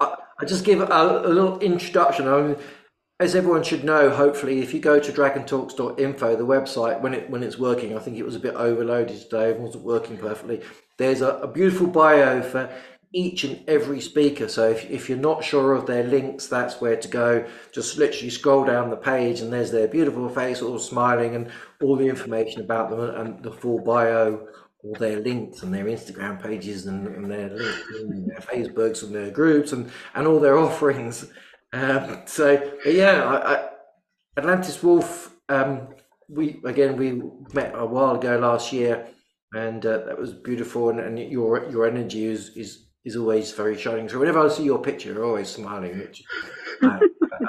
I, I just give a, a little introduction. I mean, as everyone should know, hopefully, if you go to dragontalks.info, the website, when it when it's working, I think it was a bit overloaded today, it wasn't working perfectly. There's a, a beautiful bio for each and every speaker. So if, if you're not sure of their links, that's where to go. Just literally scroll down the page and there's their beautiful face all smiling and all the information about them and the full bio, all their links and their Instagram pages and, and their LinkedIn and their Facebooks and their groups and, and all their offerings. Um, so yeah, I, I, Atlantis Wolf, um, we again we met a while ago last year and uh, that was beautiful and, and your your energy is is is always very shining. So whenever I see your picture, you're always smiling, which I,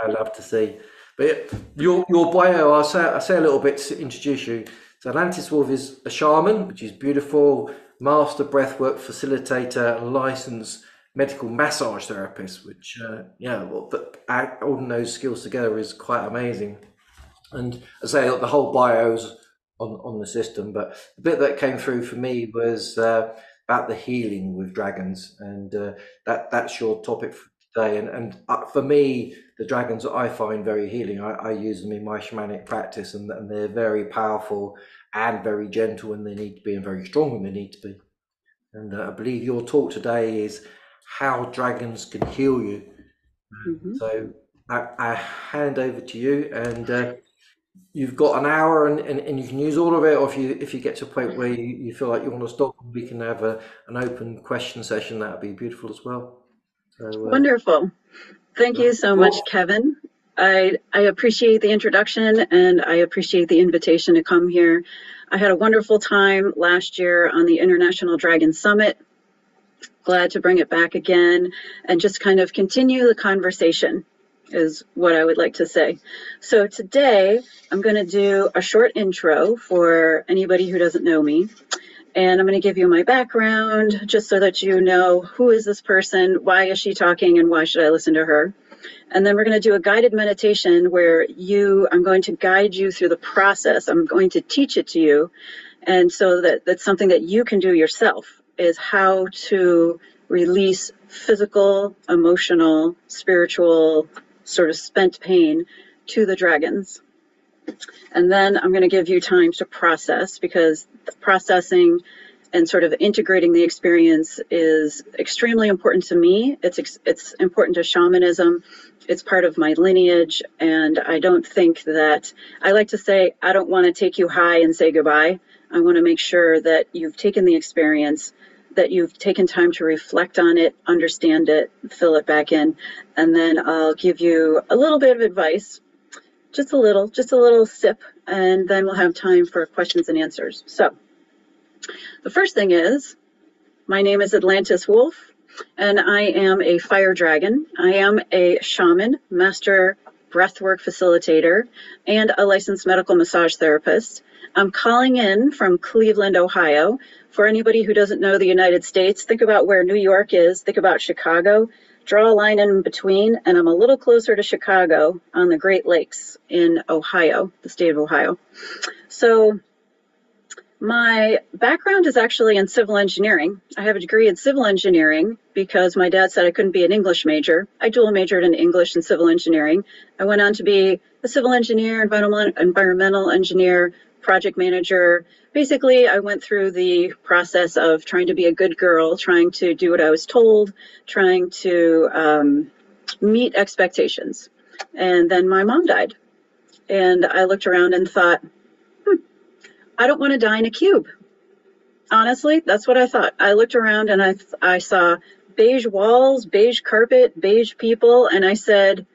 I, love to see. But your your bio, I'll say I'll say a little bit to introduce you. Atlantis Wolf is a shaman, which is beautiful, master breathwork facilitator, and licensed medical massage therapist. Which uh, yeah, well, all those skills together is quite amazing. And I say the whole bio's on on the system, but the bit that came through for me was. Uh, about the healing with dragons, and uh, that that's your topic for today. And and uh, for me, the dragons I find very healing. I, I use them in my shamanic practice, and, and they're very powerful and very gentle when they need to be, and very strong when they need to be. And uh, I believe your talk today is how dragons can heal you. Mm-hmm. So I, I, hand over to you, and uh, you've got an hour and, and, and you can use all of it or if you if you get to a point where you, you feel like you want to stop we can have a, an open question session that would be beautiful as well so, uh, wonderful thank you so much kevin I, I appreciate the introduction and I appreciate the invitation to come here. I had a wonderful time last year on the International Dragon Summit. Glad to bring it back again and just kind of continue the conversation is what I would like to say. So today I'm going to do a short intro for anybody who doesn't know me. And I'm going to give you my background just so that you know who is this person, why is she talking, and why should I listen to her. And then we're going to do a guided meditation where you, I'm going to guide you through the process. I'm going to teach it to you. And so that that's something that you can do yourself is how to release physical, emotional, spiritual, sort of spent pain to the dragons. And then I'm going to give you time to process because processing and sort of integrating the experience is extremely important to me. It's it's important to shamanism. It's part of my lineage, and I don't think that I like to say I don't want to take you high and say goodbye. I want to make sure that you've taken the experience that you've taken time to reflect on it, understand it, fill it back in, and then I'll give you a little bit of advice, just a little, just a little sip, and then we'll have time for questions and answers. So, the first thing is, my name is Atlantis Wolf, and I am a fire dragon. I am a shaman, master breathwork facilitator, and a licensed medical massage therapist. I'm calling in from Cleveland, Ohio, for anybody who doesn't know the United States, think about where New York is, think about Chicago, draw a line in between, and I'm a little closer to Chicago on the Great Lakes in Ohio, the state of Ohio. So my background is actually in civil engineering. I have a degree in civil engineering because my dad said I couldn't be an English major. I dual majored in English and civil engineering. I went on to be a civil engineer, environmental engineer, project manager. Basically, I went through the process of trying to be a good girl, trying to do what I was told, trying to um, meet expectations. And then my mom died. And I looked around and thought, I don't want to die in a cube. Honestly, that's what I thought. I looked around and I, I saw beige walls, beige carpet, beige people, and I said,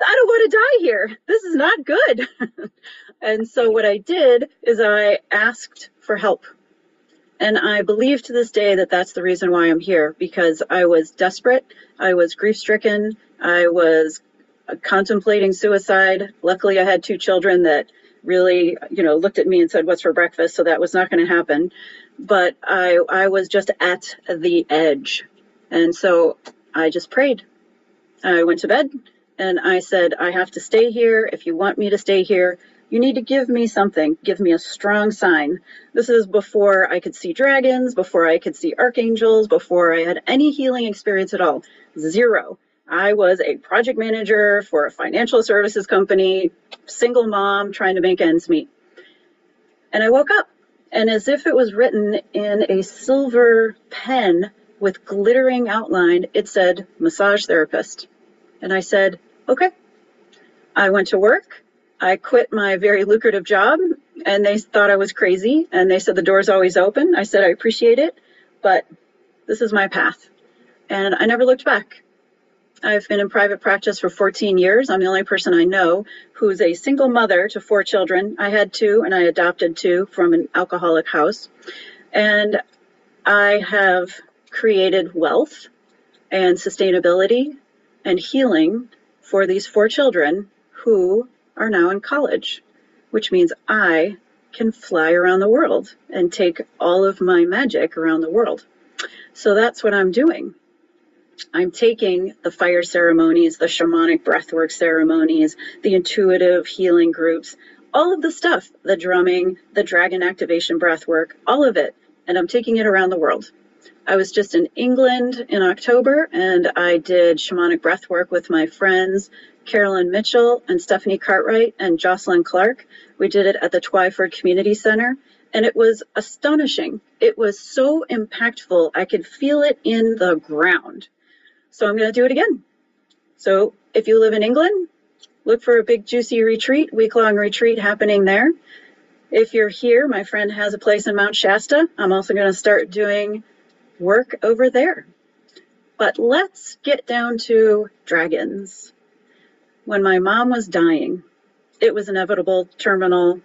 I don't want to die here. This is not good. and so what I did is I asked for help. And I believe to this day that that's the reason why I'm here because I was desperate. I was grief stricken. I was contemplating suicide. Luckily, I had two children that really, you know, looked at me and said, "What's for breakfast?" So that was not going to happen. But I, I was just at the edge, and so I just prayed. I went to bed and I said, I have to stay here. If you want me to stay here, You need to give me something. Give me a strong sign. This is before I could see dragons, before I could see archangels, before I had any healing experience at all. Zero. I was a project manager for a financial services company, single mom trying to make ends meet. And I woke up, and as if it was written in a silver pen with glittering outline, it said massage therapist. And I said, okay. I went to work. I quit my very lucrative job, and they thought I was crazy. And they said the door's always open. I said, I appreciate it, but this is my path. And I never looked back. I've been in private practice for 14 years. I'm the only person I know who's a single mother to four children. I had two and I adopted two from an alcoholic house. And I have created wealth and sustainability and healing for these four children who are now in college, which means I can fly around the world and take all of my magic around the world. So that's what I'm doing. I'm taking the fire ceremonies, the shamanic breathwork ceremonies, the intuitive healing groups, all of the stuff, the drumming, the dragon activation breathwork, all of it, and I'm taking it around the world. I was just in England in October and I did shamanic breathwork with my friends Carolyn Mitchell and Stephanie Cartwright and Jocelyn Clark. We did it at the Twyford Community Center and it was astonishing. It was so impactful. I could feel it in the ground. So I'm going to do it again. So if you live in England, look for a big juicy retreat, week long retreat happening there. If you're here, my friend has a place in Mount Shasta. I'm also going to start doing work over there. But let's get down to dragons. When my mom was dying, it was inevitable, terminal.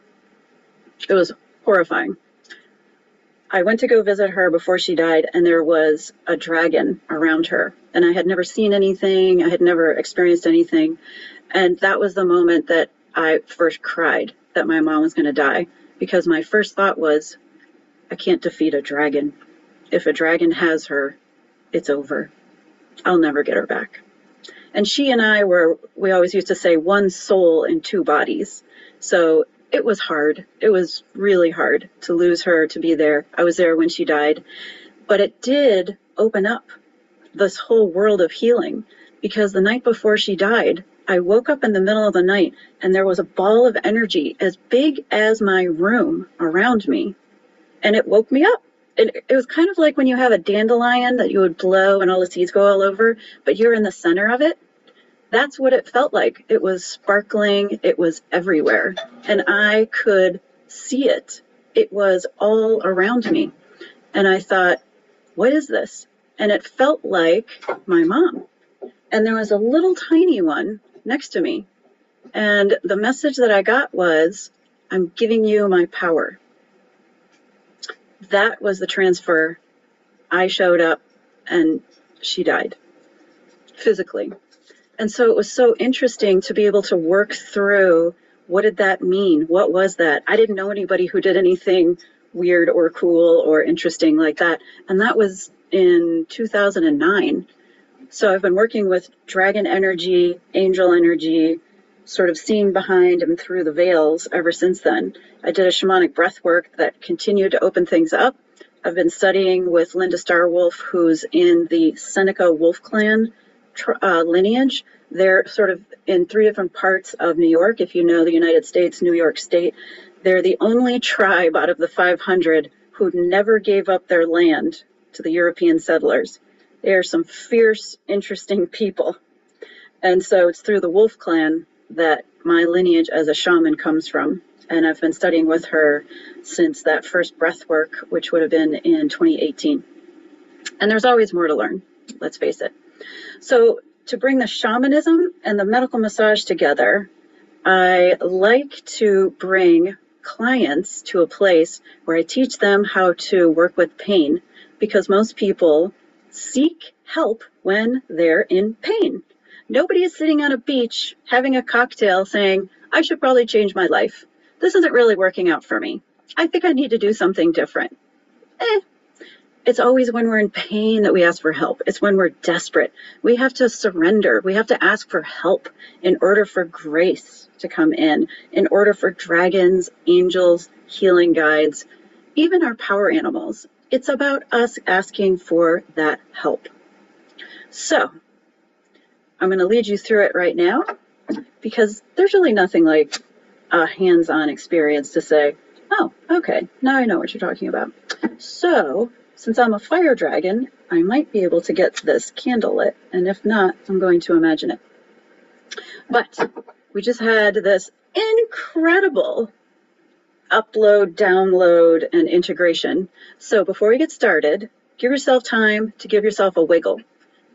It was horrifying. I went to go visit her before she died, and there was a dragon around her. And I had never seen anything, I had never experienced anything. And that was the moment that I first cried that my mom was going to die because my first thought was, I can't defeat a dragon. If a dragon has her, it's over. I'll never get her back. And she and I were, we always used to say, one soul in two bodies. So it was hard. It was really hard to lose her, to be there. I was there when she died. But it did open up this whole world of healing because the night before she died, I woke up in the middle of the night and there was a ball of energy as big as my room around me. And it woke me up. It, it was kind of like when you have a dandelion that you would blow and all the seeds go all over, but you're in the center of it that's what it felt like. It was sparkling, it was everywhere, and I could see it. It was all around me. And I thought, what is this? And it felt like my mom. And there was a little tiny one next to me. And the message that I got was, I'm giving you my power. That was the transfer. I showed up and she died physically. And so it was so interesting to be able to work through what did that mean? What was that? I didn't know anybody who did anything weird or cool or interesting like that. And that was in 2009. So I've been working with dragon energy, angel energy, sort of seeing behind and through the veils ever since then. I did a shamanic breath work that continued to open things up. I've been studying with Linda Starwolf, who's in the Seneca Wolf Clan uh, lineage. They're sort of in three different parts of New York. If you know the United States, New York State, they're the only tribe out of the 500 who never gave up their land to the European settlers. They are some fierce, interesting people. And so it's through the Wolf clan that my lineage as a shaman comes from. And I've been studying with her since that first breath work, which would have been in 2018. And there's always more to learn, let's face it. So to bring the shamanism and the medical massage together, I like to bring clients to a place where I teach them how to work with pain because most people seek help when they're in pain. Nobody is sitting on a beach having a cocktail saying, I should probably change my life. This isn't really working out for me. I think I need to do something different. Eh, It's always when we're in pain that we ask for help. It's when we're desperate. We have to surrender. We have to ask for help in order for grace to come in, in order for dragons, angels, healing guides, even our power animals. It's about us asking for that help. So, I'm going to lead you through it right now because there's really nothing like a hands on experience to say, oh, okay, now I know what you're talking about. So, since I'm a fire dragon, I might be able to get this candle lit, and if not, I'm going to imagine it. But we just had this incredible upload, download, and integration. So before we get started, give yourself time to give yourself a wiggle.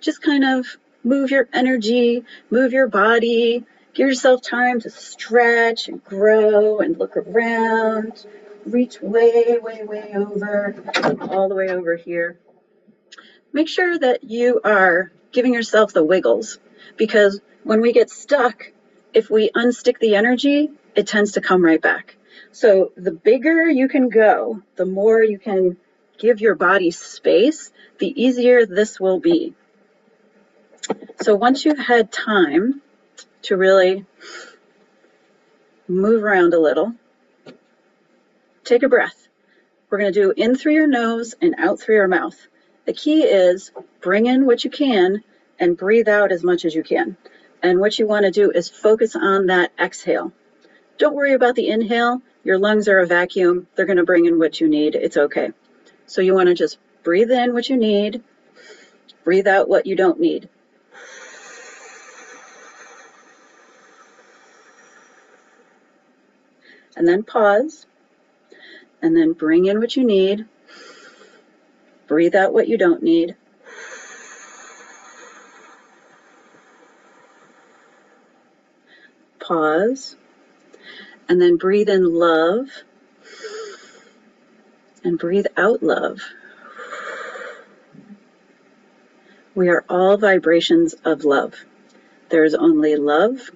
Just kind of move your energy, move your body, give yourself time to stretch and grow and look around, reach way, way, way over, all the way over here. Make sure that you are giving yourself the wiggles because when we get stuck, if we unstick the energy, it tends to come right back. So the bigger you can go, the more you can give your body space, the easier this will be. So once you've had time to really move around a little, take a breath. We're going to do in through your nose and out through your mouth. The key is bring in what you can and breathe out as much as you can. And what you want to do is focus on that exhale. Don't worry about the inhale. Your lungs are a vacuum. They're going to bring in what you need. It's okay. So you want to just breathe in what you need, breathe out what you don't need. And then pause, and then bring in what you need, breathe out what you don't need. Pause and then breathe in love and breathe out love. We are all vibrations of love. There is only love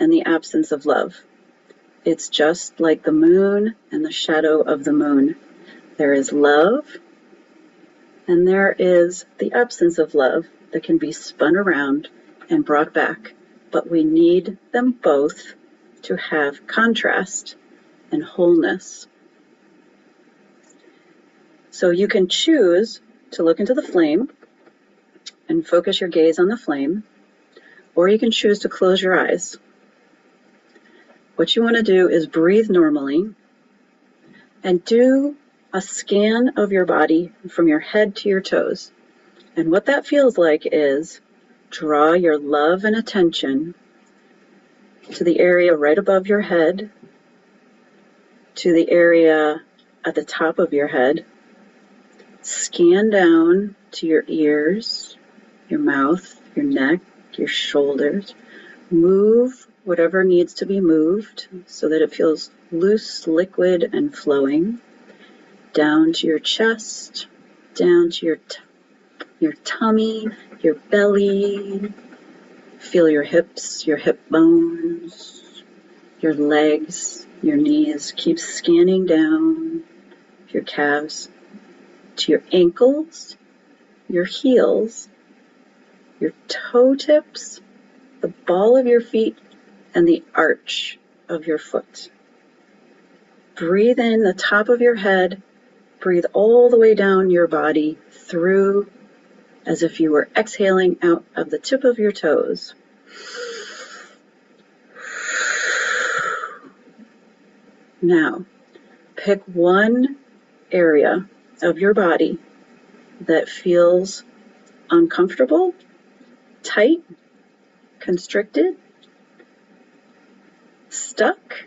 and the absence of love. It's just like the moon and the shadow of the moon. There is love and there is the absence of love that can be spun around and brought back, but we need them both to have contrast and wholeness. So you can choose to look into the flame and focus your gaze on the flame, or you can choose to close your eyes. What you want to do is breathe normally and do a scan of your body from your head to your toes. And what that feels like is draw your love and attention to the area right above your head, to the area at the top of your head. Scan down to your ears, your mouth, your neck, your shoulders. Move whatever needs to be moved so that it feels loose, liquid, and flowing. Down to your chest, down to your, your tummy, your belly, Feel your hips, your hip bones, your legs, your knees. Keep scanning down your calves to your ankles, your heels, your toe tips, the ball of your feet, and the arch of your foot. Breathe in the top of your head. Breathe all the way down your body through as if you were exhaling out of the tip of your toes. Now, pick one area of your body that feels uncomfortable, tight, constricted, stuck,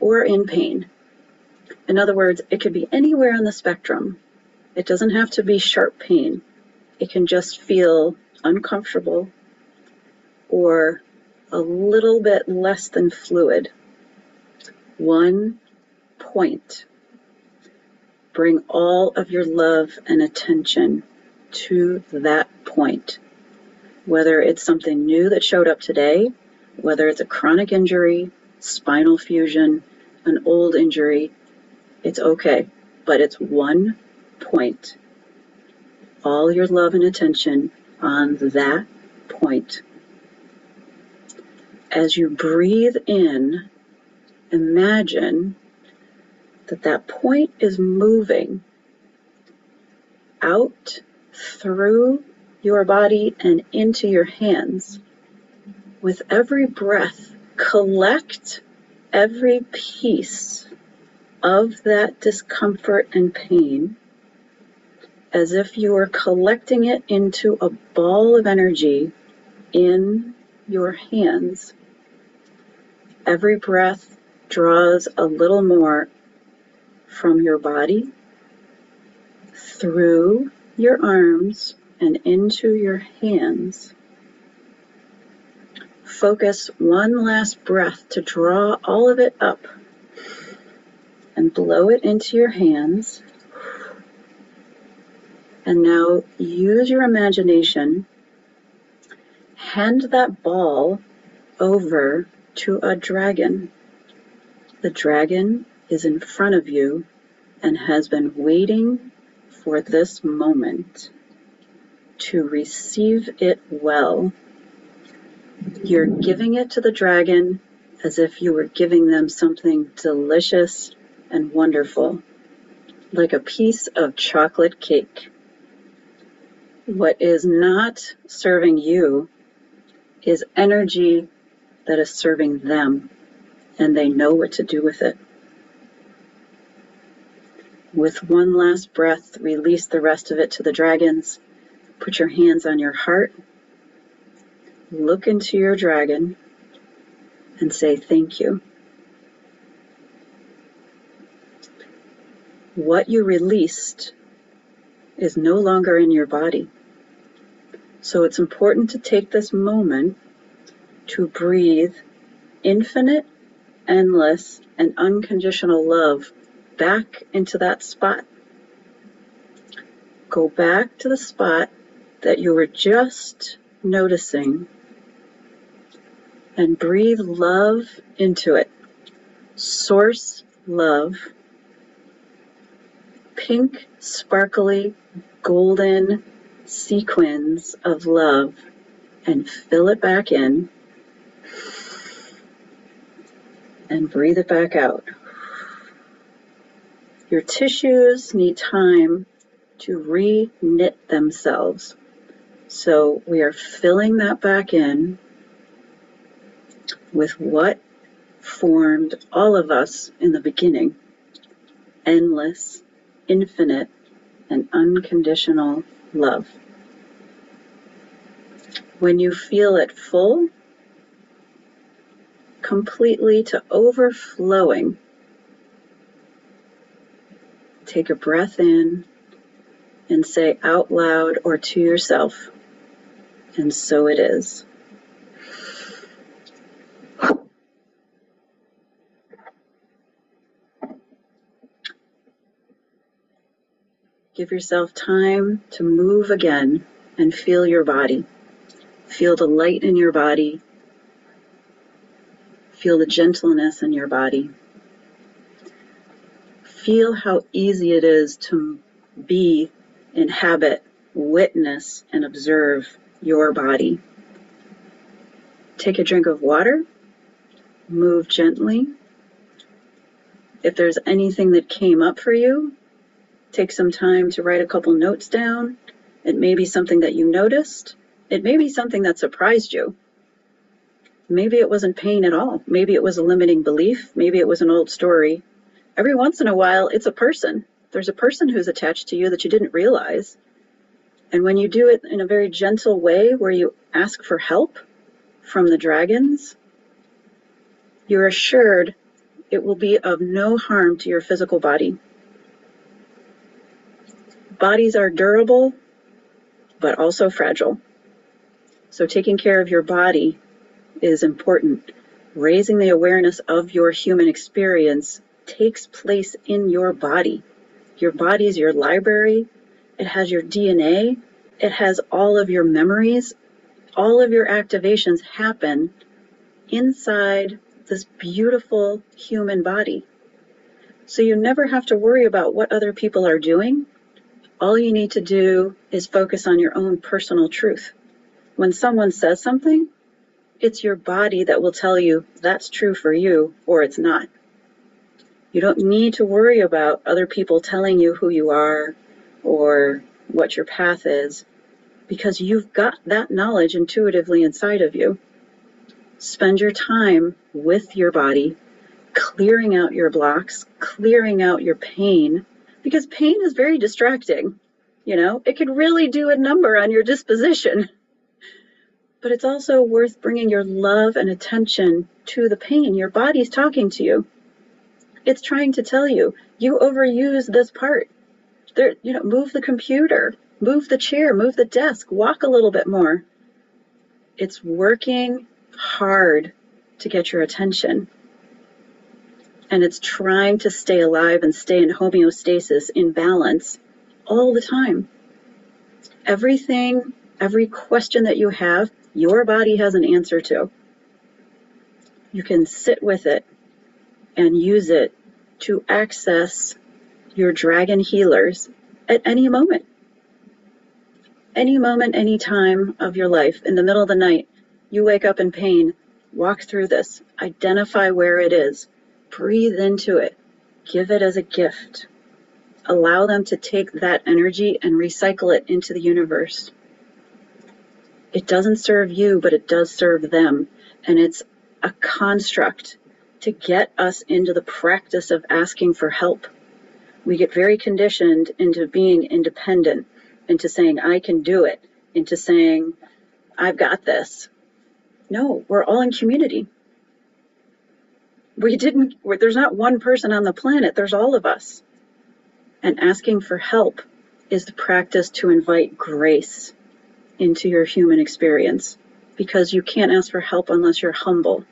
or in pain. In other words, it could be anywhere on the spectrum. It doesn't have to be sharp pain. It can just feel uncomfortable or a little bit less than fluid. One point. Bring all of your love and attention to that point. Whether it's something new that showed up today, whether it's a chronic injury, spinal fusion, an old injury, it's okay. But it's one point. All your love and attention on that point. As you breathe in, imagine that that point is moving out through your body and into your hands. With every breath, collect every piece of that discomfort and pain as if you were collecting it into a ball of energy in your hands. Every breath draws a little more from your body through your arms and into your hands. Focus one last breath to draw all of it up and blow it into your hands. And now use your imagination. Hand that ball over to a dragon. The dragon is in front of you and has been waiting for this moment to receive it well. You're giving it to the dragon as if you were giving them something delicious and wonderful, like a piece of chocolate cake. What is not serving you is energy that is serving them, and they know what to do with it. With one last breath, release the rest of it to the dragons. Put your hands on your heart. Look into your dragon and say thank you. What you released is no longer in your body. So it's important to take this moment to breathe infinite, endless, and unconditional love back into that spot. Go back to the spot that you were just noticing and breathe love into it. Source love. Pink, sparkly, golden sequins of love and fill it back in and breathe it back out. Your tissues need time to re-knit themselves. So we are filling that back in with what formed all of us in the beginning endless, infinite, and unconditional love. When you feel it full, completely to overflowing, take a breath in and say out loud or to yourself, and so it is. Give yourself time to move again and feel your body. Feel the light in your body. Feel the gentleness in your body. Feel how easy it is to be, inhabit, witness, and observe your body. Take a drink of water. Move gently. If there's anything that came up for you, take some time to write a couple notes down. It may be something that you noticed. It may be something that surprised you. Maybe it wasn't pain at all. Maybe it was a limiting belief. Maybe it was an old story. Every once in a while, it's a person. There's a person who's attached to you that you didn't realize. And when you do it in a very gentle way where you ask for help from the dragons, you're assured it will be of no harm to your physical body. Bodies are durable, but also fragile. So taking care of your body is important. Raising the awareness of your human experience takes place in your body. Your body is your library. It has your DNA. It has all of your memories. All of your activations happen inside this beautiful human body. So you never have to worry about what other people are doing All you need to do is focus on your own personal truth. When someone says something, it's your body that will tell you that's true for you or it's not. You don't need to worry about other people telling you who you are or what your path is because you've got that knowledge intuitively inside of you. Spend your time with your body, clearing out your blocks, clearing out your pain, because pain is very distracting. You know, it could really do a number on your disposition. But it's also worth bringing your love and attention to the pain. Your body's talking to you. It's trying to tell you, you overuse this part. There, you know, move the computer, move the chair, move the desk, walk a little bit more. It's working hard to get your attention. And it's trying to stay alive and stay in homeostasis, in balance, all the time. Everything, every question that you have, your body has an answer to. You can sit with it and use it to access your dragon healers at any moment. Any moment, any time of your life, in the middle of the night, you wake up in pain, walk through this, identify where it is, breathe into it, give it as a gift. Allow them to take that energy and recycle it into the universe. It doesn't serve you, but it does serve them. And it's a construct to get us into the practice of asking for help. We get very conditioned into being independent, into saying, I can do it, into saying, I've got this. No, we're all in community. We didn't, there's not one person on the planet, there's all of us. And asking for help is the practice to invite grace into your human experience because you can't ask for help unless you're humble.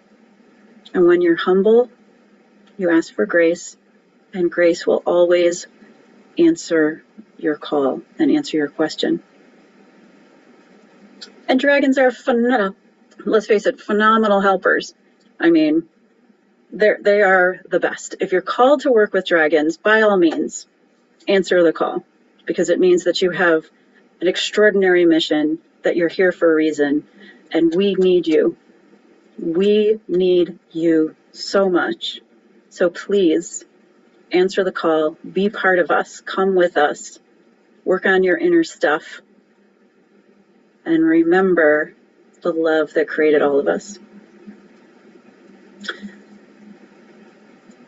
And when you're humble, you ask for grace, and grace will always answer your call and answer your question. And dragons are phenomenal, let's face it, phenomenal helpers. I mean, they're, they are the best. If you're called to work with dragons, by all means, answer the call because it means that you have an extraordinary mission, that you're here for a reason, and we need you. We need you so much. So please answer the call, be part of us, come with us, work on your inner stuff, and remember the love that created all of us.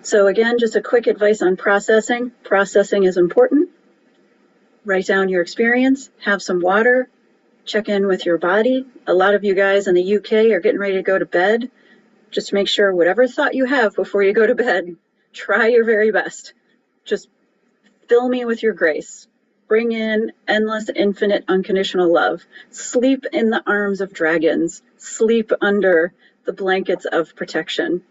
So, again, just a quick advice on processing. Processing is important. Write down your experience, have some water, check in with your body. A lot of you guys in the UK are getting ready to go to bed. Just make sure whatever thought you have before you go to bed, try your very best. Just fill me with your grace. Bring in endless, infinite, unconditional love. Sleep in the arms of dragons. Sleep under the blankets of protection.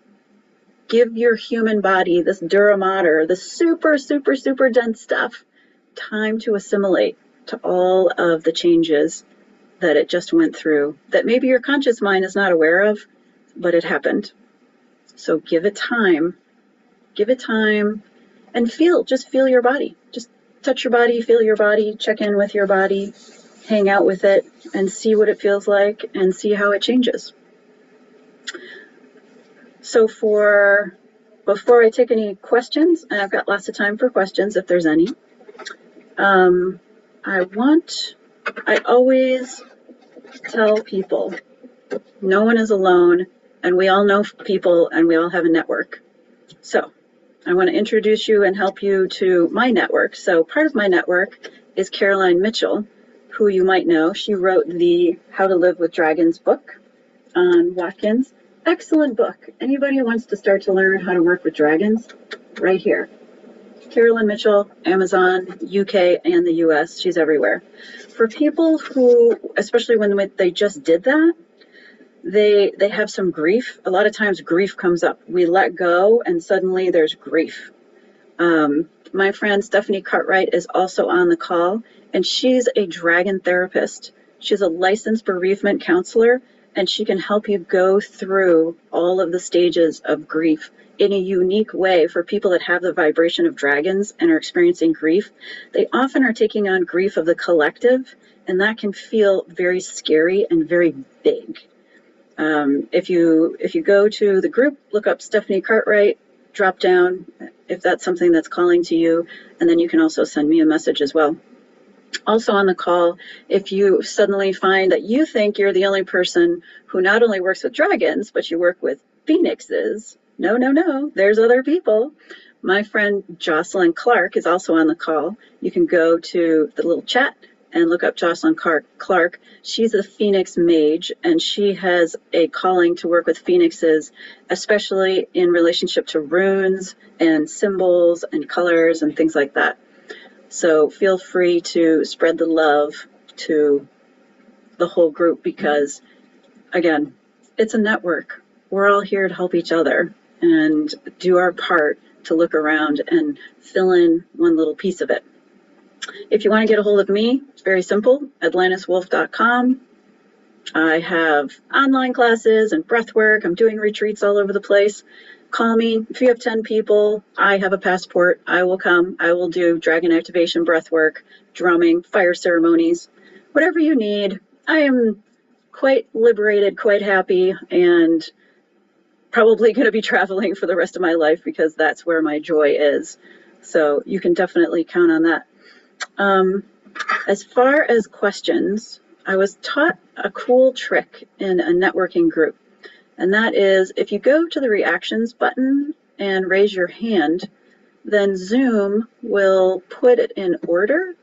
Give your human body, this Dura Mater, the super, super, super dense stuff, time to assimilate to all of the changes that it just went through that maybe your conscious mind is not aware of, but it happened. So give it time. Give it time and feel, just feel your body. Just touch your body, feel your body, check in with your body, hang out with it, and see what it feels like and see how it changes. So for before I take any questions, and I've got lots of time for questions if there's any, um, I want, I always tell people no one is alone and we all know people and we all have a network. So I want to introduce you and help you to my network. So part of my network is Caroline Mitchell, who you might know. She wrote the How to Live with Dragons book on Watkins. Excellent book. Anybody who wants to start to learn how to work with dragons, right here. Carolyn Mitchell, Amazon, UK, and the US. She's everywhere. For people who, especially when they just did that, they they have some grief. A lot of times, grief comes up. We let go, and suddenly there's grief. Um, my friend Stephanie Cartwright is also on the call, and she's a dragon therapist. She's a licensed bereavement counselor, and she can help you go through all of the stages of grief in a unique way for people that have the vibration of dragons and are experiencing grief. They often are taking on grief of the collective, and that can feel very scary and very big. Um, if you if you go to the group, look up Stephanie Cartwright, drop down if that's something that's calling to you, and then you can also send me a message as well. Also on the call, if you suddenly find that you think you're the only person who not only works with dragons, but you work with phoenixes, no, no, no, there's other people. My friend Jocelyn Clark is also on the call. You can go to the little chat and look up Jocelyn Clark. She's a Phoenix mage and she has a calling to work with phoenixes, especially in relationship to runes and symbols and colors and things like that. So feel free to spread the love to the whole group because, again, it's a network. We're all here to help each other and do our part to look around and fill in one little piece of it. If you want to get a hold of me, it's very simple, atlantiswolf.com. I have online classes and breath work. I'm doing retreats all over the place call me. If you have 10 people, I have a passport. I will come. I will do dragon activation, breath work, drumming, fire ceremonies, whatever you need. I am quite liberated, quite happy, and probably going to be traveling for the rest of my life because that's where my joy is. So you can definitely count on that. Um, as far as questions, I was taught a cool trick in a networking group and that is if you go to the reactions button and raise your hand, then Zoom will put it in order.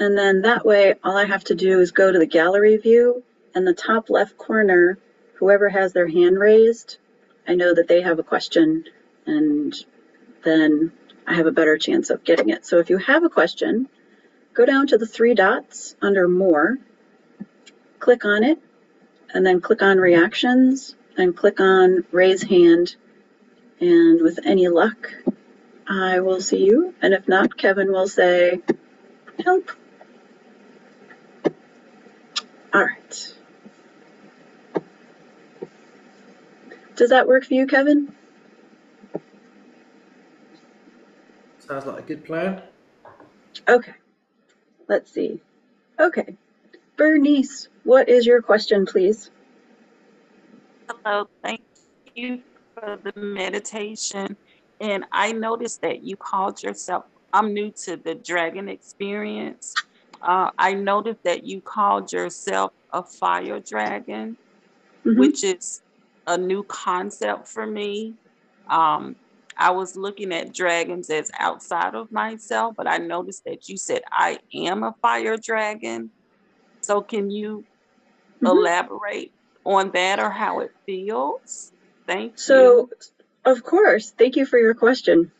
And then that way, all I have to do is go to the gallery view and the top left corner, whoever has their hand raised, I know that they have a question and then I have a better chance of getting it. So if you have a question, go down to the three dots under more, click on it, and then click on reactions and click on raise hand. And with any luck, I will see you. And if not, Kevin will say, help. All right. Does that work for you, Kevin? Sounds like a good plan. Okay. Let's see. Okay. Bernice, what is your question, please? Hello, thank you for the meditation. And I noticed that you called yourself, I'm new to the dragon experience. Uh, I noticed that you called yourself a fire dragon, mm-hmm. which is a new concept for me. Um, I was looking at dragons as outside of myself, but I noticed that you said I am a fire dragon. So, can you mm-hmm. elaborate on that or how it feels? Thank so, you. So, of course, thank you for your question.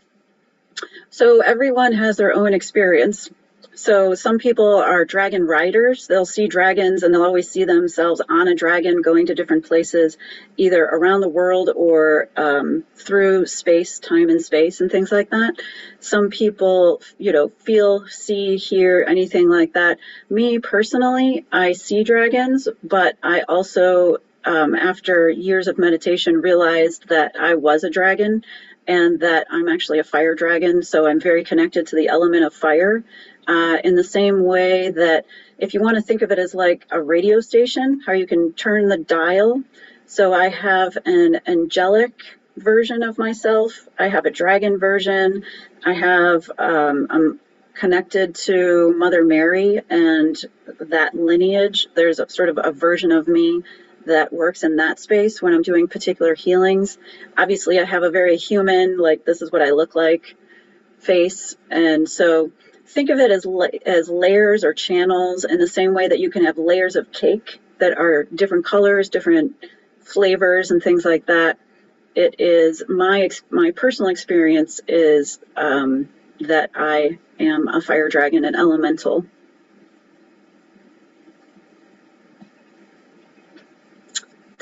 So, everyone has their own experience. So, some people are dragon riders. They'll see dragons and they'll always see themselves on a dragon going to different places, either around the world or um, through space, time and space, and things like that. Some people, you know, feel, see, hear, anything like that. Me personally, I see dragons, but I also um, after years of meditation, realized that I was a dragon and that I'm actually a fire dragon. So I'm very connected to the element of fire uh, in the same way that if you want to think of it as like a radio station, how you can turn the dial. So I have an angelic version of myself. I have a dragon version. I have, um, I'm connected to Mother Mary and that lineage. There's a sort of a version of me that works in that space when I'm doing particular healings. Obviously, I have a very human, like, this is what I look like face. And so think of it as, as layers or channels in the same way that you can have layers of cake that are different colors, different flavors, and things like that. It is my my personal experience is um, that I am a fire dragon, an elemental,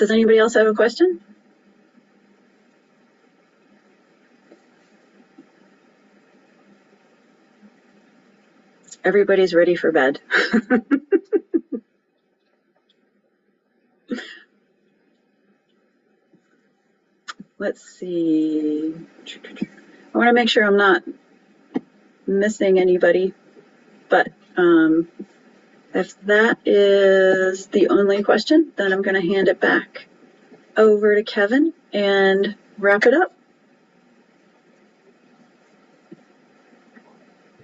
Does anybody else have a question? Everybody's ready for bed. let's see. I want to make sure I'm not missing anybody, but um, if that is the only question, then I'm going to hand it back over to Kevin and wrap it up.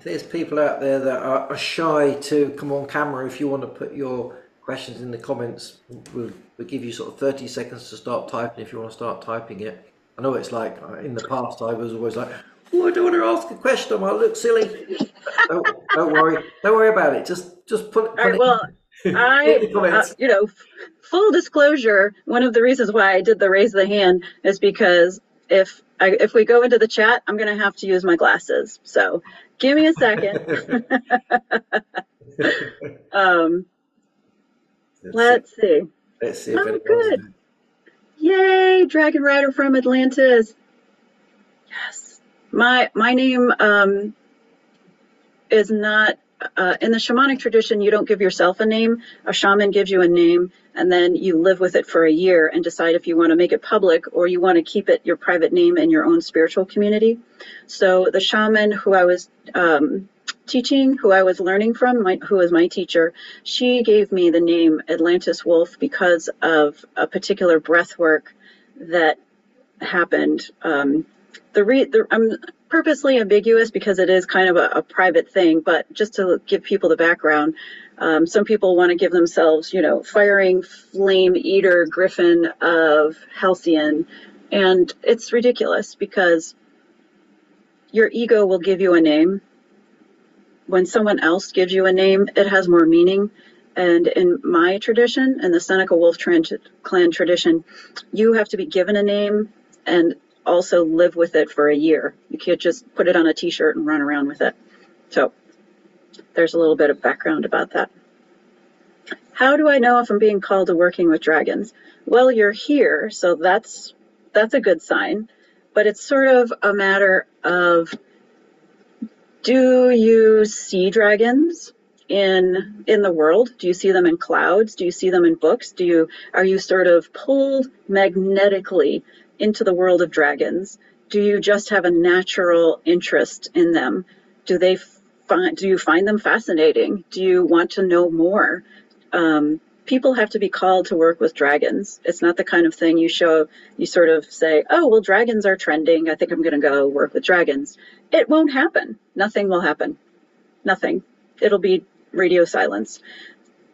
There's people out there that are, are shy to come on camera, if you want to put your questions in the comments, we'll, we'll give you sort of 30 seconds to start typing if you want to start typing it. I know it's like uh, in the past, I was always like, oh, I don't want to ask a question, I might look silly. don't, don't worry, don't worry about it. Just just put, put All right, it well, I, in the uh, you know, full disclosure, one of the reasons why I did the raise the hand is because if I, if we go into the chat, I'm going to have to use my glasses. So give me a second. um, let's see. Let's see if Oh, good. Yay, Dragon Rider from Atlantis. Yes. My my name um is not uh, in the shamanic tradition you don't give yourself a name. A shaman gives you a name and then you live with it for a year and decide if you want to make it public or you want to keep it your private name in your own spiritual community. So the shaman who I was um, teaching, who I was learning from, my, who was my teacher, she gave me the name Atlantis Wolf because of a particular breath work that happened. Um, the, re- the I'm purposely ambiguous because it is kind of a, a private thing, but just to give people the background, um, some people want to give themselves, you know, firing flame eater griffin of Halcyon, and it's ridiculous because your ego will give you a name. When someone else gives you a name, it has more meaning. And in my tradition, in the Seneca Wolf clan tradition, you have to be given a name and also live with it for a year. You can't just put it on a t shirt and run around with it. So there's a little bit of background about that. How do I know if I'm being called to working with dragons? Well, you're here, so that's that's a good sign. But it's sort of a matter of do you see dragons in in the world? Do you see them in clouds? Do you see them in books? Do you are you sort of pulled magnetically into the world of dragons? Do you just have a natural interest in them? Do they find do you find them fascinating? Do you want to know more? Um, people have to be called to work with dragons. It's not the kind of thing you show you sort of say, "Oh, well dragons are trending. I think I'm going to go work with dragons." It won't happen. Nothing will happen. Nothing. It'll be radio silence.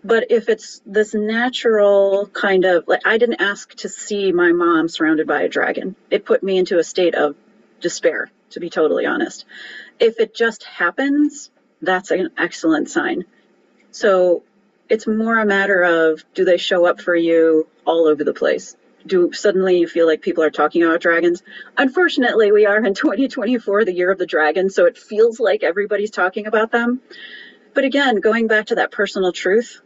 But if it's this natural kind of like I didn't ask to see my mom surrounded by a dragon. It put me into a state of despair, to be totally honest. If it just happens, that's an excellent sign. So it's more a matter of do they show up for you all over the place? Do suddenly you feel like people are talking about dragons? Unfortunately, we are in 2024, the year of the dragon, so it feels like everybody's talking about them. But again, going back to that personal truth,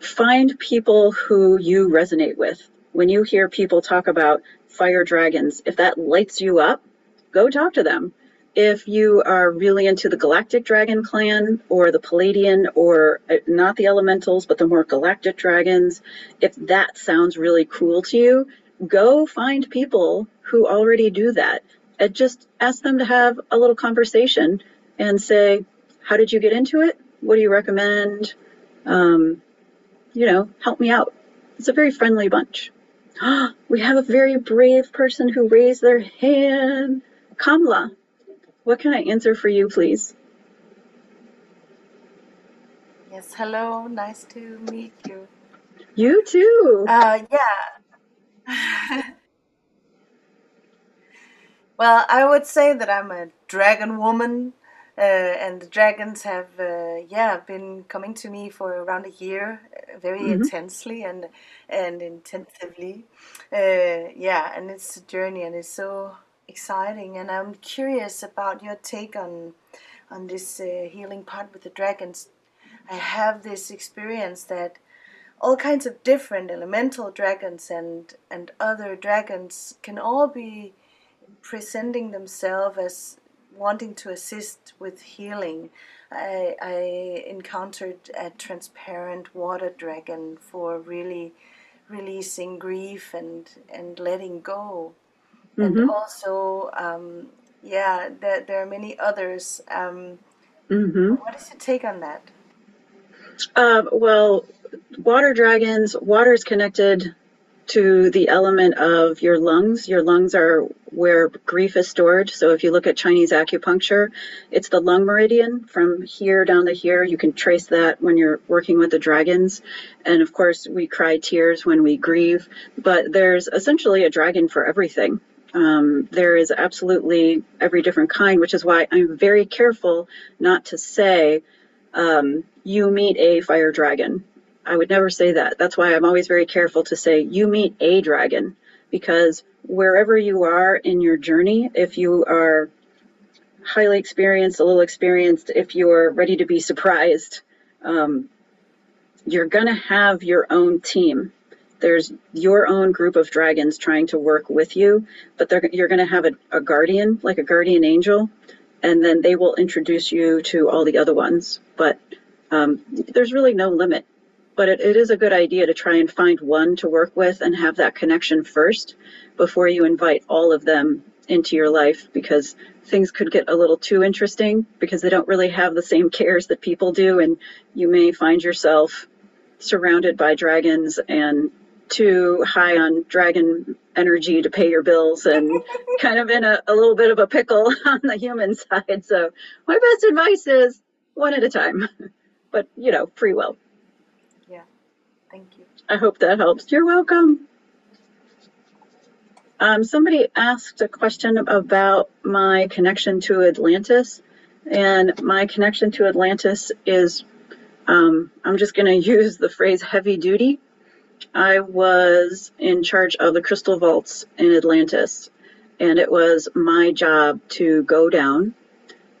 find people who you resonate with. When you hear people talk about fire dragons, if that lights you up, go talk to them. If you are really into the Galactic Dragon clan or the Pleiadian or uh, not the elementals, but the more galactic dragons, if that sounds really cool to you, go find people who already do that and just ask them to have a little conversation and say, How did you get into it? What do you recommend? Um, you know, help me out. It's a very friendly bunch. we have a very brave person who raised their hand. Kamla, what can I answer for you, please? Yes, hello, nice to meet you. You too. Uh, yeah. well, I would say that I'm a dragon woman, uh, and the dragons have, uh, yeah, been coming to me for around a year, uh, very Mhm. intensely and and intensively. Uh, yeah, and it's a journey, and it's so exciting. And I'm curious about your take on on this uh, healing part with the dragons. I have this experience that all kinds of different elemental dragons and and other dragons can all be presenting themselves as wanting to assist with healing. I, I encountered a transparent water dragon for really releasing grief and and letting go And also um, yeah there, there are many others um, hmm what is your take on that Um, well, water dragons, water is connected to the element of your lungs. Your lungs are where grief is stored. So if you look at Chinese acupuncture, it's the lung meridian from here down to here. You can trace that when you're working with the dragons. And of course, we cry tears when we grieve, but there's essentially a dragon for everything. Um, there is absolutely every different kind, which is why I'm very careful not to say, um, you meet a fire dragon. I would never say that. That's why I'm always very careful to say you meet a dragon because wherever you are in your journey, if you are highly experienced, a little experienced, if you're ready to be surprised, um, you're going to have your own team. There's your own group of dragons trying to work with you, but you're going to have a, a guardian, like a guardian angel, and then they will introduce you to all the other ones. But um, there's really no limit. But it, it is a good idea to try and find one to work with and have that connection first before you invite all of them into your life because things could get a little too interesting because they don't really have the same cares that people do. And you may find yourself surrounded by dragons and too high on dragon energy to pay your bills and kind of in a, a little bit of a pickle on the human side. So my best advice is one at a time, but you know, free will. yeah thank you I hope that helps. You're welcome. Um, somebody asked a question about my connection to Atlantis, and my connection to Atlantis is um, I'm just going to use the phrase heavy duty. I was in charge of the crystal vaults in Atlantis, and it was my job to go down.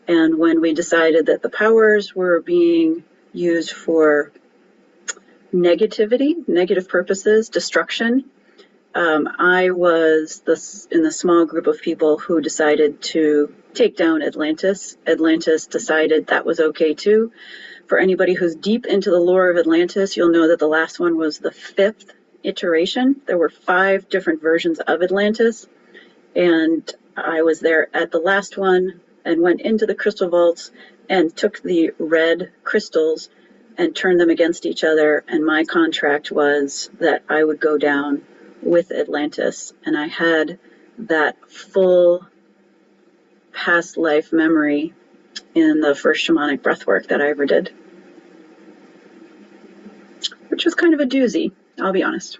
And when we decided that the powers were being used for negativity, negative purposes, destruction, um, I was in the small group of people who decided to take down Atlantis. Atlantis decided that was okay too. For anybody who's deep into the lore of Atlantis, you'll know that the last one was the fifth iteration. There were five different versions of Atlantis, and I was there at the last one and went into the crystal vaults and took the red crystals and turned them against each other. And my contract was that I would go down with Atlantis, and I had that full past life memory in the first shamanic breath work that I ever did, which was kind of a doozy, I'll be honest.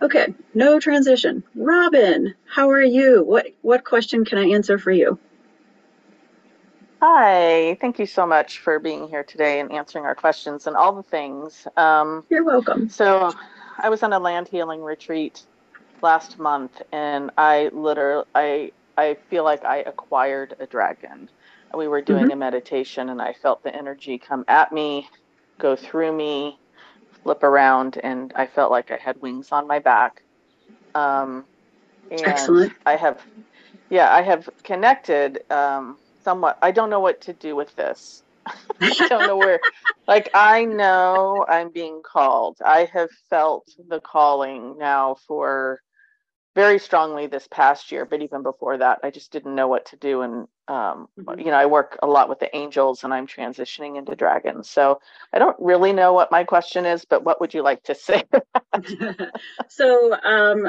Okay, no transition. Robin, how are you? What what question can I answer for you? Hi, thank you so much for being here today and answering our questions and all the things. Um, You're welcome. so, I was on a land healing retreat last month, and I literally, I, I feel like I acquired a dragon. We were doing a meditation, and I felt the energy come at me, go through me, flip around, and I felt like I had wings on my back. Um, and Excellent. I have, yeah, I have connected um, somewhat. I don't know what to do with this. I don't know where. Like I know I'm being called. I have felt the calling now for very strongly this past year, but even before that, I just didn't know what to do. And um, Mhm. you know, I work a lot with the angels, and I'm transitioning into dragons. So I don't really know what my question is, but what would you like to say? so um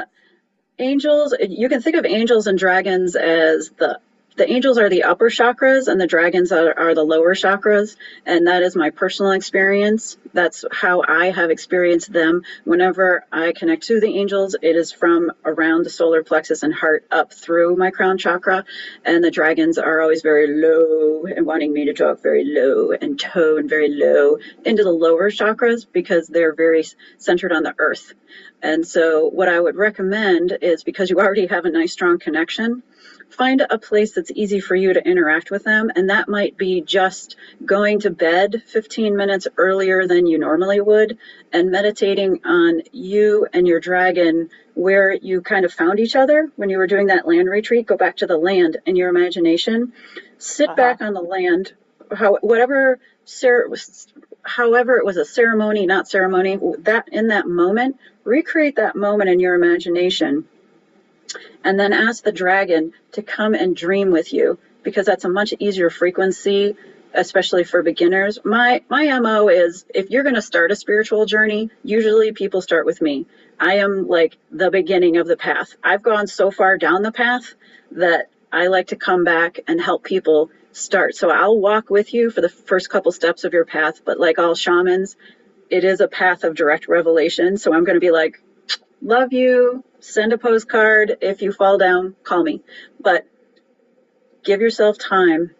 angels you can think of angels and dragons as the the angels are the upper chakras and the dragons are, are the lower chakras. And that is my personal experience. That's how i have experienced them. Whenever i connect to the angels it is from around the solar plexus and heart up through my crown chakra. And the dragons are always very low and wanting me to talk very low and tone very low into the lower chakras because they're very centered on the earth. And so, what I would recommend is because you already have a nice, strong connection, find a place that's easy for you to interact with them. And that might be just going to bed 15 minutes earlier than you normally would and meditating on you and your dragon where you kind of found each other when you were doing that land retreat. Go back to the land in your imagination, sit Uh-huh. back on the land, how, whatever. Ser- however it was a ceremony, not ceremony, that in that moment, recreate that moment in your imagination and then ask the dragon to come and dream with you because that's a much easier frequency especially for beginners. My my mo is if you're going to start a spiritual journey usually people start with me. I am like the beginning of the path. I've gone so far down the path that i like to come back and help people start. So i'll walk with you for the first couple steps of your path but like all shamans it is a path of direct revelation. So i'm going to be like love you send a postcard if you fall down call me but give yourself time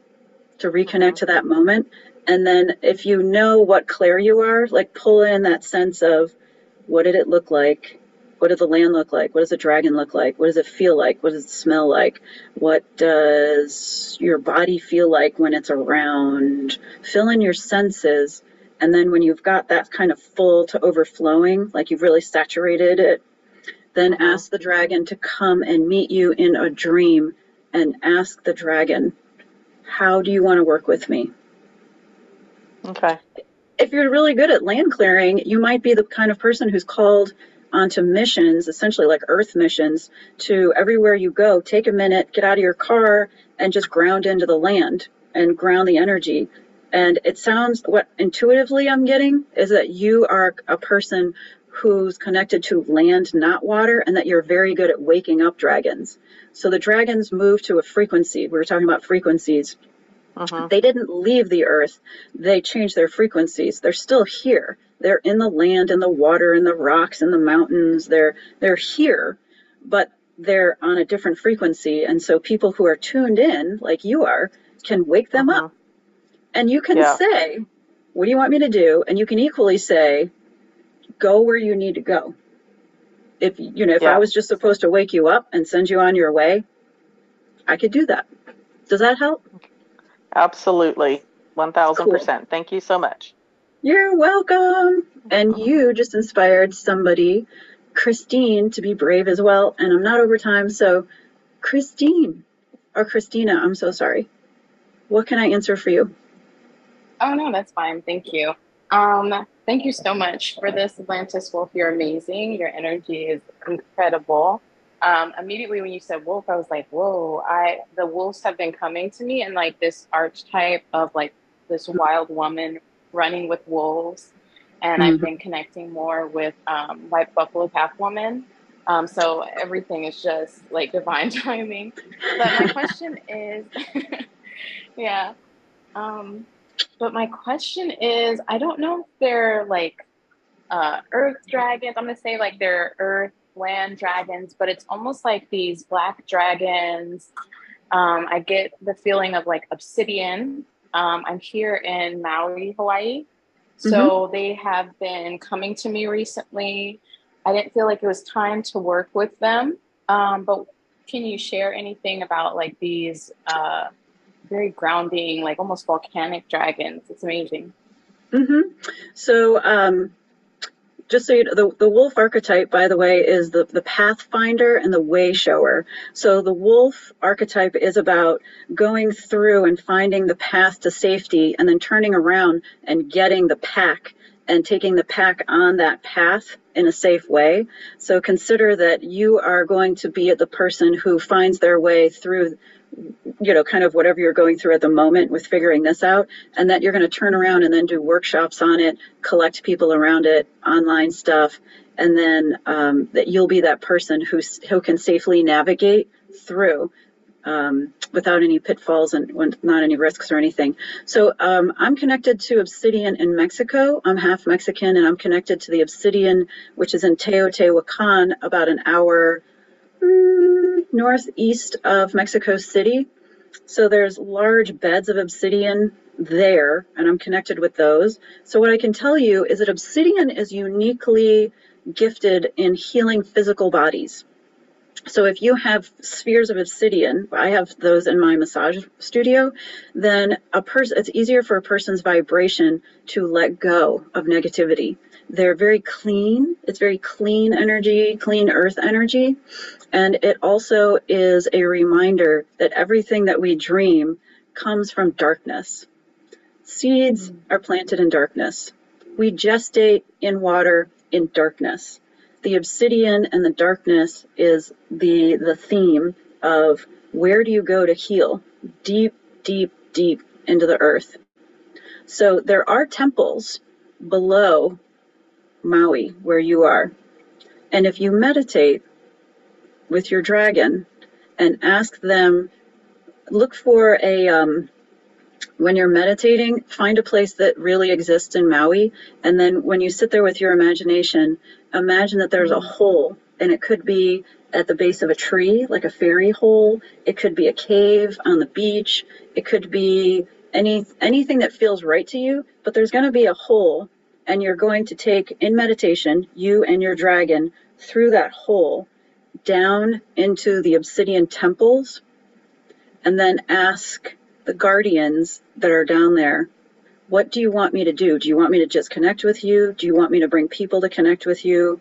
to reconnect to that moment. And then if you know what clair you are, like pull in that sense of what did it look like? What did the land look like? What does the dragon look like? What does it feel like? What does it smell like? What does your body feel like when it's around? Fill in your senses. And then when you've got that kind of full to overflowing, like you've really saturated it, then ask the dragon to come and meet you in a dream and ask the dragon how do you want to work with me? Okay. If you're really good at land clearing, you might be the kind of person who's called onto missions, essentially like earth missions, to everywhere you go, take a minute, get out of your car, and just ground into the land and ground the energy. And it sounds what intuitively I'm getting is that you are a person who's connected to land, not water, and that you're very good at waking up dragons. So the dragons move to a frequency. We were talking about frequencies. Uh-huh. They didn't leave the earth, they changed their frequencies. They're still here. They're in the land and the water and the rocks and the mountains. They're they're here, but they're on a different frequency. And so people who are tuned in, like you are, can wake them uh-huh. up. And you can yeah. say, What do you want me to do? And you can equally say, Go where you need to go. If you know if yeah. i was just supposed to wake you up and send you on your way i could do that. Does that help? Absolutely. 1000% cool. thank you so much. You're welcome. And you just inspired somebody christine to be brave as well. And i'm not over time so christine or christina i'm so sorry. What can i answer for you? Oh no that's fine. Thank you. Um Thank you so much for this, Atlantis Wolf. You're amazing. Your energy is incredible. Um, immediately when you said wolf, I was like, whoa, I the wolves have been coming to me and like this archetype of like this wild woman running with wolves. And mm-hmm. I've been connecting more with um, White Buffalo Calf Woman. Um, so everything is just like divine timing. But my question is, yeah. But my question is, I don't know if they're like uh, earth dragons. I'm gonna say like they're earth land dragons, but it's almost like these black dragons. Um, I get the feeling of like obsidian. Um, I'm here in Maui, Hawaii. So mm-hmm. they have been coming to me recently. I didn't feel like it was time to work with them. Um, but can you share anything about like these uh, very grounding, like almost volcanic dragons. It's amazing. Mm-hmm. So, um, just so you know, the, the wolf archetype, by the way, is the, the pathfinder and the way shower. So the wolf archetype is about going through and finding the path to safety and then turning around and getting the pack and taking the pack on that path in a safe way. So consider that you are going to be the person who finds their way through you know, kind of whatever you're going through at the moment with figuring this out, and that you're going to turn around and then do workshops on it, collect people around it, online stuff, and then um, that you'll be that person who who can safely navigate through um, without any pitfalls and not any risks or anything. So um, I'm connected to Obsidian in Mexico. I'm half Mexican, and I'm connected to the Obsidian, which is in Teotihuacan, about an hour mm, northeast of Mexico City. So there's large beds of obsidian there, and I'm connected with those. So what I can tell you is that obsidian is uniquely gifted in healing physical bodies. So if you have spheres of obsidian, I have those in my massage studio, then a person it's easier for a person's vibration to let go of negativity. They're very clean. It's very clean energy, clean earth energy. And it also is a reminder that everything that we dream comes from darkness. Seeds mm. are planted in darkness. We gestate in water in darkness. The obsidian and the darkness is the the theme of where do you go to heal? Deep, deep, deep into the earth. So there are temples below Maui where you are. And if you meditate with your dragon and ask them, look for a um, when you're meditating, find a place that really exists in Maui. And then when you sit there with your imagination, imagine that there's a hole, and it could be at the base of a tree, like a fairy hole. It could be a cave on the beach. It could be any anything that feels right to you. But there's going to be a hole, and you're going to take in meditation you and your dragon through that hole down into the obsidian temples, and then ask the guardians that are down there, what do you want me to do? Do you want me to just connect with you? Do you want me to bring people to connect with you?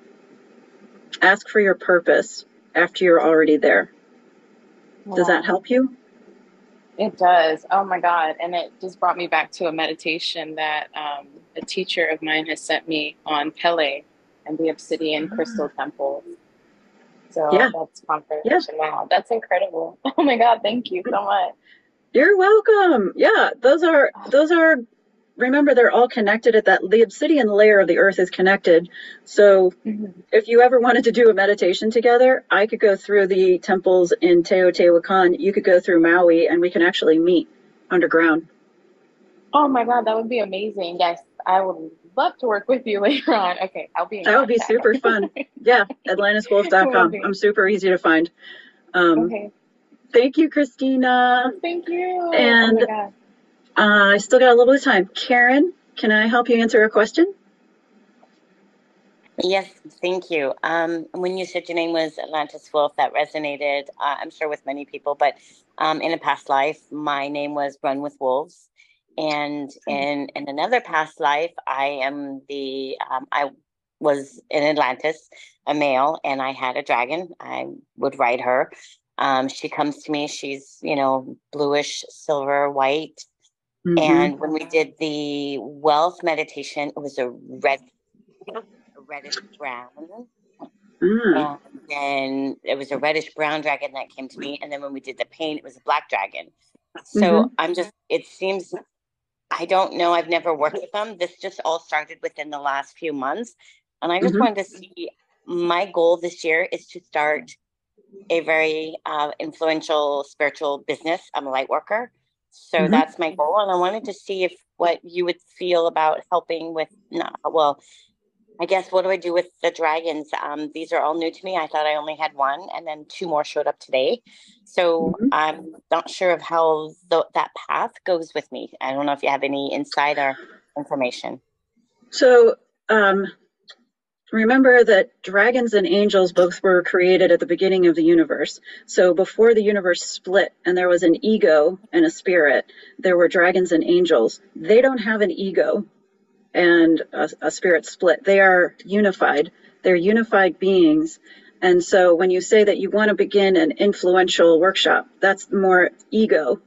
Ask for your purpose after you're already there. Does that help you? It does. Oh my God. And it just brought me back to a meditation that um, a teacher of mine has sent me on Pele and the obsidian crystal temple. So Yeah. that's confirmation. Wow, that's incredible. Oh my God. Thank you so much. You're welcome. Yeah, those are those are remember they're all connected at that the obsidian layer of the earth is connected. So Mhm. if you ever wanted to do a meditation together, I could go through the temples in Teotihuacan, you could go through Maui and we can actually meet underground. Oh my God, that would be amazing. Yes, I would love to work with you later on. Okay, I'll be in That would be super fun. Yeah, AtlantisWolf.com. I'm super easy to find. Um, Okay, Thank you, Christina. thank you. And- oh. Uh, I still got a little bit of time. Karen, can I help you answer a question? Yes, thank you. Um, when you said your name was Atlantis Wolf, that resonated, uh, I'm sure, with many people. But um, in a past life, my name was Run with Wolves, and in in another past life, I am the um, I was in Atlantis, a male, and I had a dragon. I would ride her. Um, she comes to me. She's you know bluish, silver, white. Mhm. And when we did the wealth meditation, it was a red, a reddish brown. Ah, And then it was a reddish brown dragon that came to me. And then when we did the pain, it was a black dragon. So Mhm. I'm just, it seems, I don't know, I've never worked with them. This just all started within the last few months. And I just Mhm. wanted to see my goal this year is to start a very uh, influential spiritual business. I'm a light worker. So Mhm. that's my goal. And I wanted to see if what you would feel about helping with, not, well, I guess what do I do with the dragons? Um, these are all new to me. I thought I only had one, and then two more showed up today. So Mhm. I'm not sure of how the, that path goes with me. I don't know if you have any insider information. So, um, remember that dragons and angels both were created at the beginning of the universe. So, before the universe split and there was an ego and a spirit, there were dragons and angels. They don't have an ego and a, a spirit split, they are unified. They're unified beings. And so, when you say that you want to begin an influential workshop, that's more ego.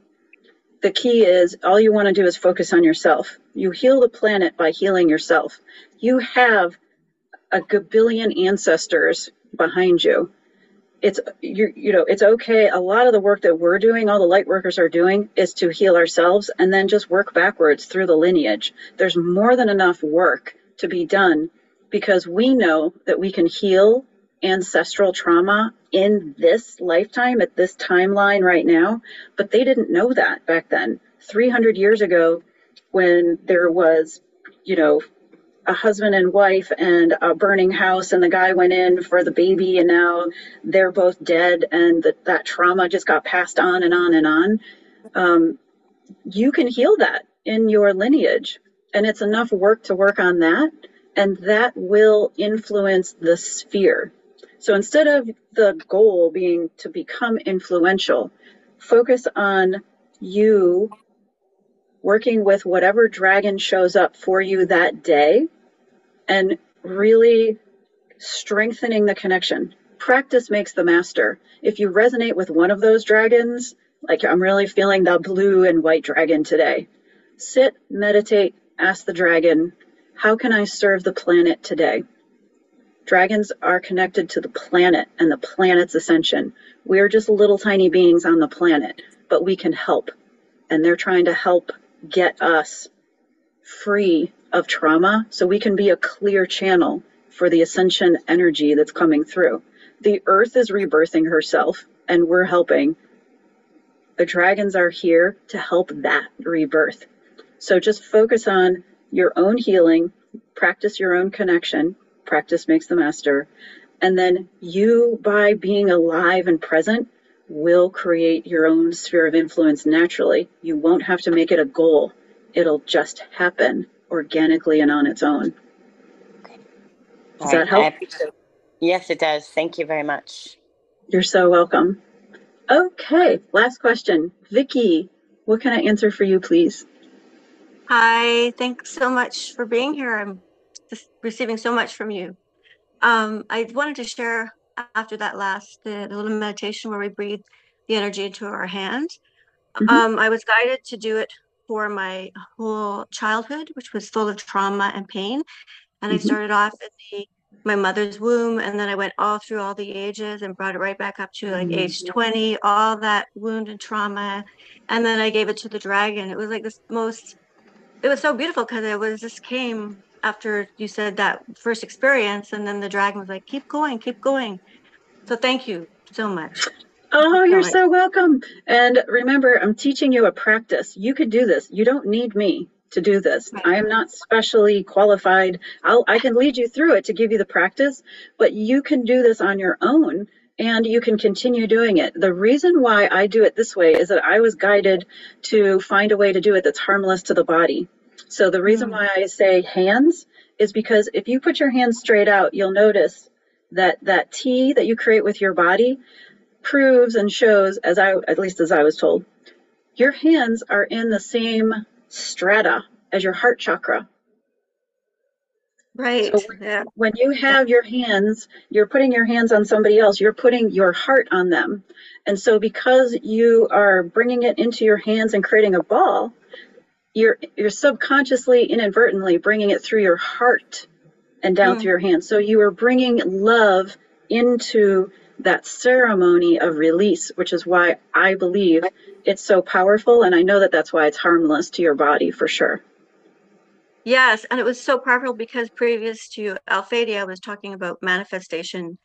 The key is all you want to do is focus on yourself. You heal the planet by healing yourself. You have a gabillion ancestors behind you. It's you you know, it's okay. A lot of the work that we're doing, all the light workers are doing is to heal ourselves and then just work backwards through the lineage. There's more than enough work to be done because we know that we can heal ancestral trauma in this lifetime at this timeline right now, but they didn't know that back then. 300 years ago when there was, you know, a husband and wife and a burning house and the guy went in for the baby and now they're both dead and that that trauma just got passed on and on and on. Um, you can heal that in your lineage and it's enough work to work on that and that will influence the sphere. So instead of the goal being to become influential focus on you working with whatever dragon shows up for you that day and really strengthening the connection. Practice makes the master. If you resonate with one of those dragons, like I'm really feeling the blue and white dragon today, sit, meditate, ask the dragon, how can I serve the planet today? Dragons are connected to the planet and the planet's ascension. We're just little tiny beings on the planet, but we can help. And they're trying to help get us free of trauma so we can be a clear channel for the ascension energy that's coming through. The earth is rebirthing herself, and we're helping. The dragons are here to help that rebirth. So just focus on your own healing, practice your own connection. Practice makes the master. And then you, by being alive and present, will create your own sphere of influence naturally. You won't have to make it a goal, it'll just happen organically and on its own. Does that help? Yes, it does. Thank you very much. You're so welcome. Okay, last question. Vicki, what can I answer for you, please? Hi, thanks so much for being here. I'm just receiving so much from you. Um, I wanted to share after that last the, the, little meditation where we breathe the energy into our hand. Mm-hmm. Um, I was guided to do it for my whole childhood, which was full of trauma and pain. And mm-hmm. I started off in the my mother's womb and then i went all through all the ages and brought it right back up to like mm-hmm. age 20 all that wound and trauma and then i gave it to the dragon it was like this most it was so beautiful because it was just came after you said that first experience and then the dragon was like keep going keep going so thank you so much oh you're so welcome and remember i'm teaching you a practice you could do this you don't need me to do this. I am not specially qualified. I'll, I can lead you through it to give you the practice, but you can do this on your own and you can continue doing it. The reason why I do it this way is that I was guided to find a way to do it that's harmless to the body. So the reason mm. why I say hands is because if you put your hands straight out, you'll notice that that T that you create with your body proves and shows, as I at least as I was told, your hands are in the same strata as your heart chakra. Right. So yeah. when you have your hands, you're putting your hands on somebody else, you're putting your heart on them. And so because you are bringing it into your hands and creating a ball, you're you're subconsciously inadvertently bringing it through your heart and down mm. through your hands. So you are bringing love into that ceremony of release, which is why I believe it's so powerful. And I know that that's why it's harmless to your body for sure. Yes. And it was so powerful because previous to Alphedia, I was talking about manifestation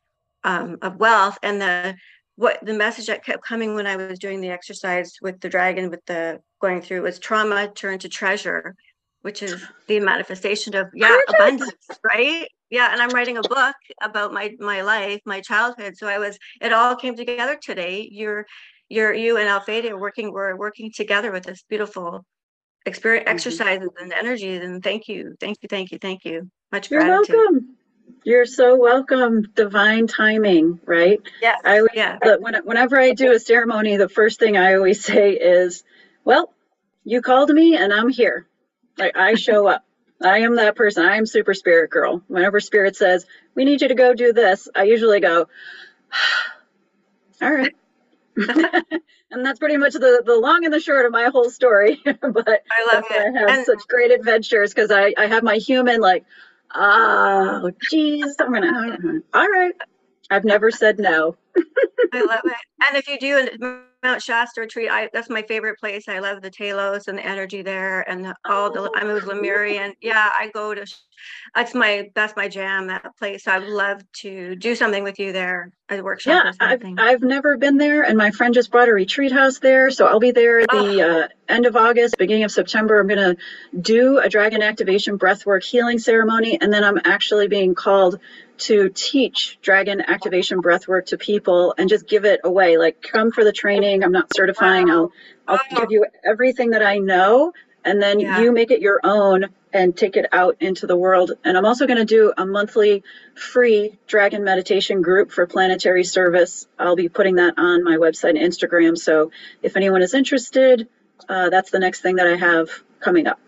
um, of wealth and the what the message that kept coming when I was doing the exercise with the dragon, with the going through was trauma turned to treasure, which is the manifestation of yeah, abundance, right? Yeah and i'm writing a book about my my life my childhood so i was it all came together today. You're you're you and Alphedia are working we're working together with this beautiful experience mm-hmm. exercises and energies and thank you thank you thank you thank you. Much you're gratitude. welcome. You're so welcome divine timing right? Yeah i yeah. when, whenever i do a ceremony the first thing i always say is well you called me and i'm here. Like i show up I am that person. I am super spirit girl. Whenever spirit says, we need you to go do this, I usually go, all right. and that's pretty much the, the long and the short of my whole story. but I love it. I have and, such great adventures because I, I have my human like, oh, geez, I'm gonna, all right. I've never said no. I love it. And if you do Mount Shasta retreat, I that's my favorite place. I love the Telos and the energy there, and the, all the I moved Lemurian. Yeah, I go to. That's my that's my jam. That place. I would love to do something with you there. A workshop. Yeah, I've, I've never been there, and my friend just bought a retreat house there, so I'll be there at the oh. uh, end of August, beginning of September. I'm gonna do a dragon activation breathwork healing ceremony, and then I'm actually being called to teach dragon activation breathwork to people and just give it away. Like, come for the training. I'm not certifying. I'll I'll give you everything that I know, and then yeah. you make it your own and take it out into the world. And I'm also going to do a monthly free dragon meditation group for planetary service. I'll be putting that on my website and Instagram. So if anyone is interested, uh, that's the next thing that I have coming up.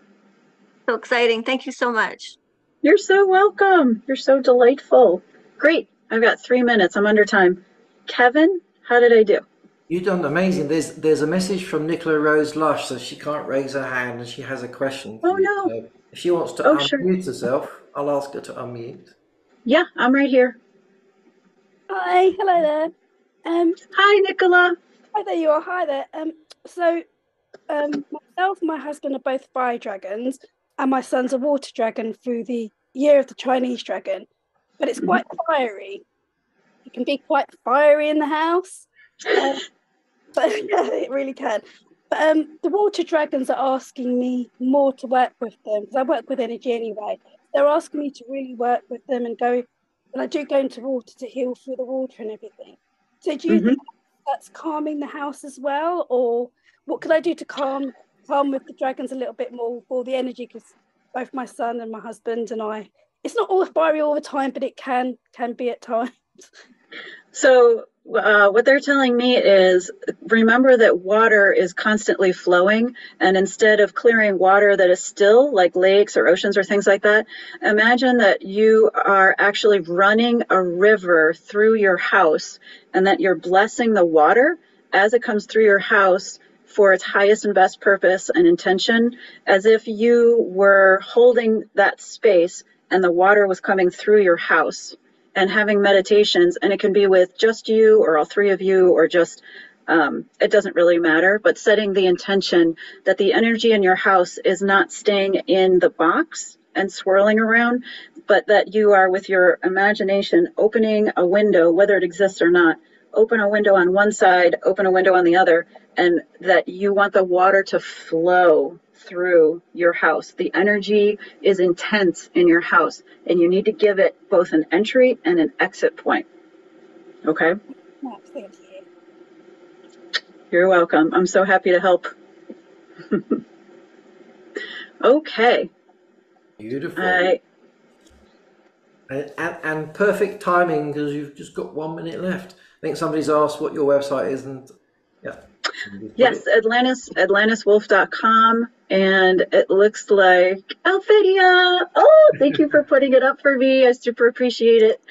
So exciting. Thank you so much. You're so welcome. You're so delightful. Great. I've got three minutes. I'm under time. Kevin, how did I do? You've done amazing. There's there's a message from Nicola Rose Lush, so she can't raise her hand and she has a question. Oh, no. So if she wants to Oh, unmute sure. herself, I'll ask her to unmute. Yeah, I'm right here. Hi, hello there. Um, Hi, Nicola. hi there you are. Hi there. Um, so, um, myself and my husband are both fire dragons, and my son's a water dragon through the year of the Chinese dragon. But it's quite fiery. It can be quite fiery in the house. Um, but yeah, it really can. But um, the water dragons are asking me more to work with them because I work with energy anyway. They're asking me to really work with them and go. And I do go into water to heal through the water and everything. So do you Mhm. think that's calming the house as well, or what could I do to calm with the dragons a little bit more for the energy? Because both my son and my husband and I, it's not all fiery all the time, but it can can be at times. So, uh, what they're telling me is remember that water is constantly flowing, and instead of clearing water that is still, like lakes or oceans or things like that, imagine that you are actually running a river through your house and that you're blessing the water as it comes through your house for its highest and best purpose and intention, as if you were holding that space and the water was coming through your house and having meditations. And it can be with just you or all three of you or just um, it doesn't really matter but setting the intention that the energy in your house is not staying in the box and swirling around but that you are with your imagination opening a window whether it exists or not open a window on one side open a window on the other and that you want the water to flow through your house. The energy is intense in your house, and you need to give it both an entry and an exit point. Okay? Thank you. You're welcome. I'm so happy to help. okay. Beautiful. I and, and perfect timing because you've just got one minute left. I think somebody's asked what your website is, and yeah. Yes, Atlantis atlantiswolf.com and it looks like Alphedia. Oh, thank you for putting it up for me. I super appreciate it.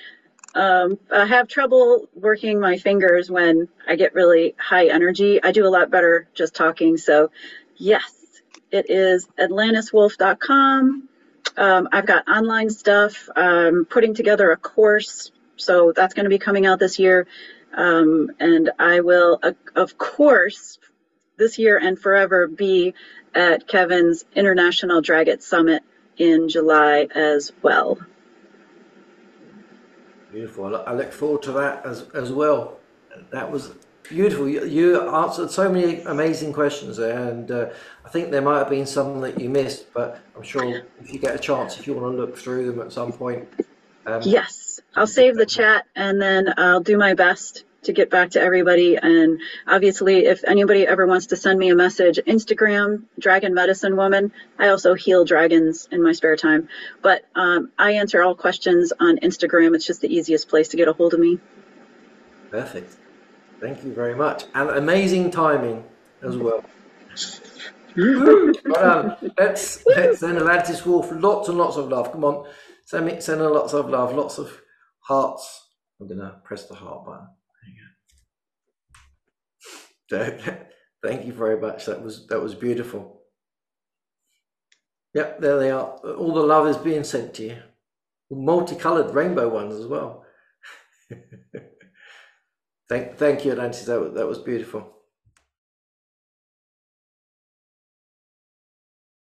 Um, I have trouble working my fingers when I get really high energy. I do a lot better just talking. So, yes, it is atlantiswolf.com. Um, I've got online stuff. I'm putting together a course, so that's going to be coming out this year. Um, and I will, uh, of course, this year and forever be at Kevin's International Dragon Summit in July as well. Beautiful. I look- I look forward to that as as well. That was beautiful. You, you answered so many amazing questions there, and uh, I think there might have been some that you missed, but I'm sure if you get a chance, if you want to look through them at some point. Um, Yes, I'll save the chat and then I'll do my best to get back to everybody. And obviously, if anybody ever wants to send me a message, Instagram, Dragon Medicine Woman. I also heal dragons in my spare time. But um, I answer all questions on Instagram. It's just the easiest place to get a hold of me. Perfect. Thank you very much, and amazing timing as well. Let's let's send Atlantis Wolf lots and lots of love. Come on, send me send her lots of love, lots of hearts. I'm gonna press the heart button. There you go. So, thank you very much. That was that was beautiful. Yep, there they are. All the love is being sent to you. Multicolored rainbow ones as well. thank thank you, Atlantis. That that was beautiful.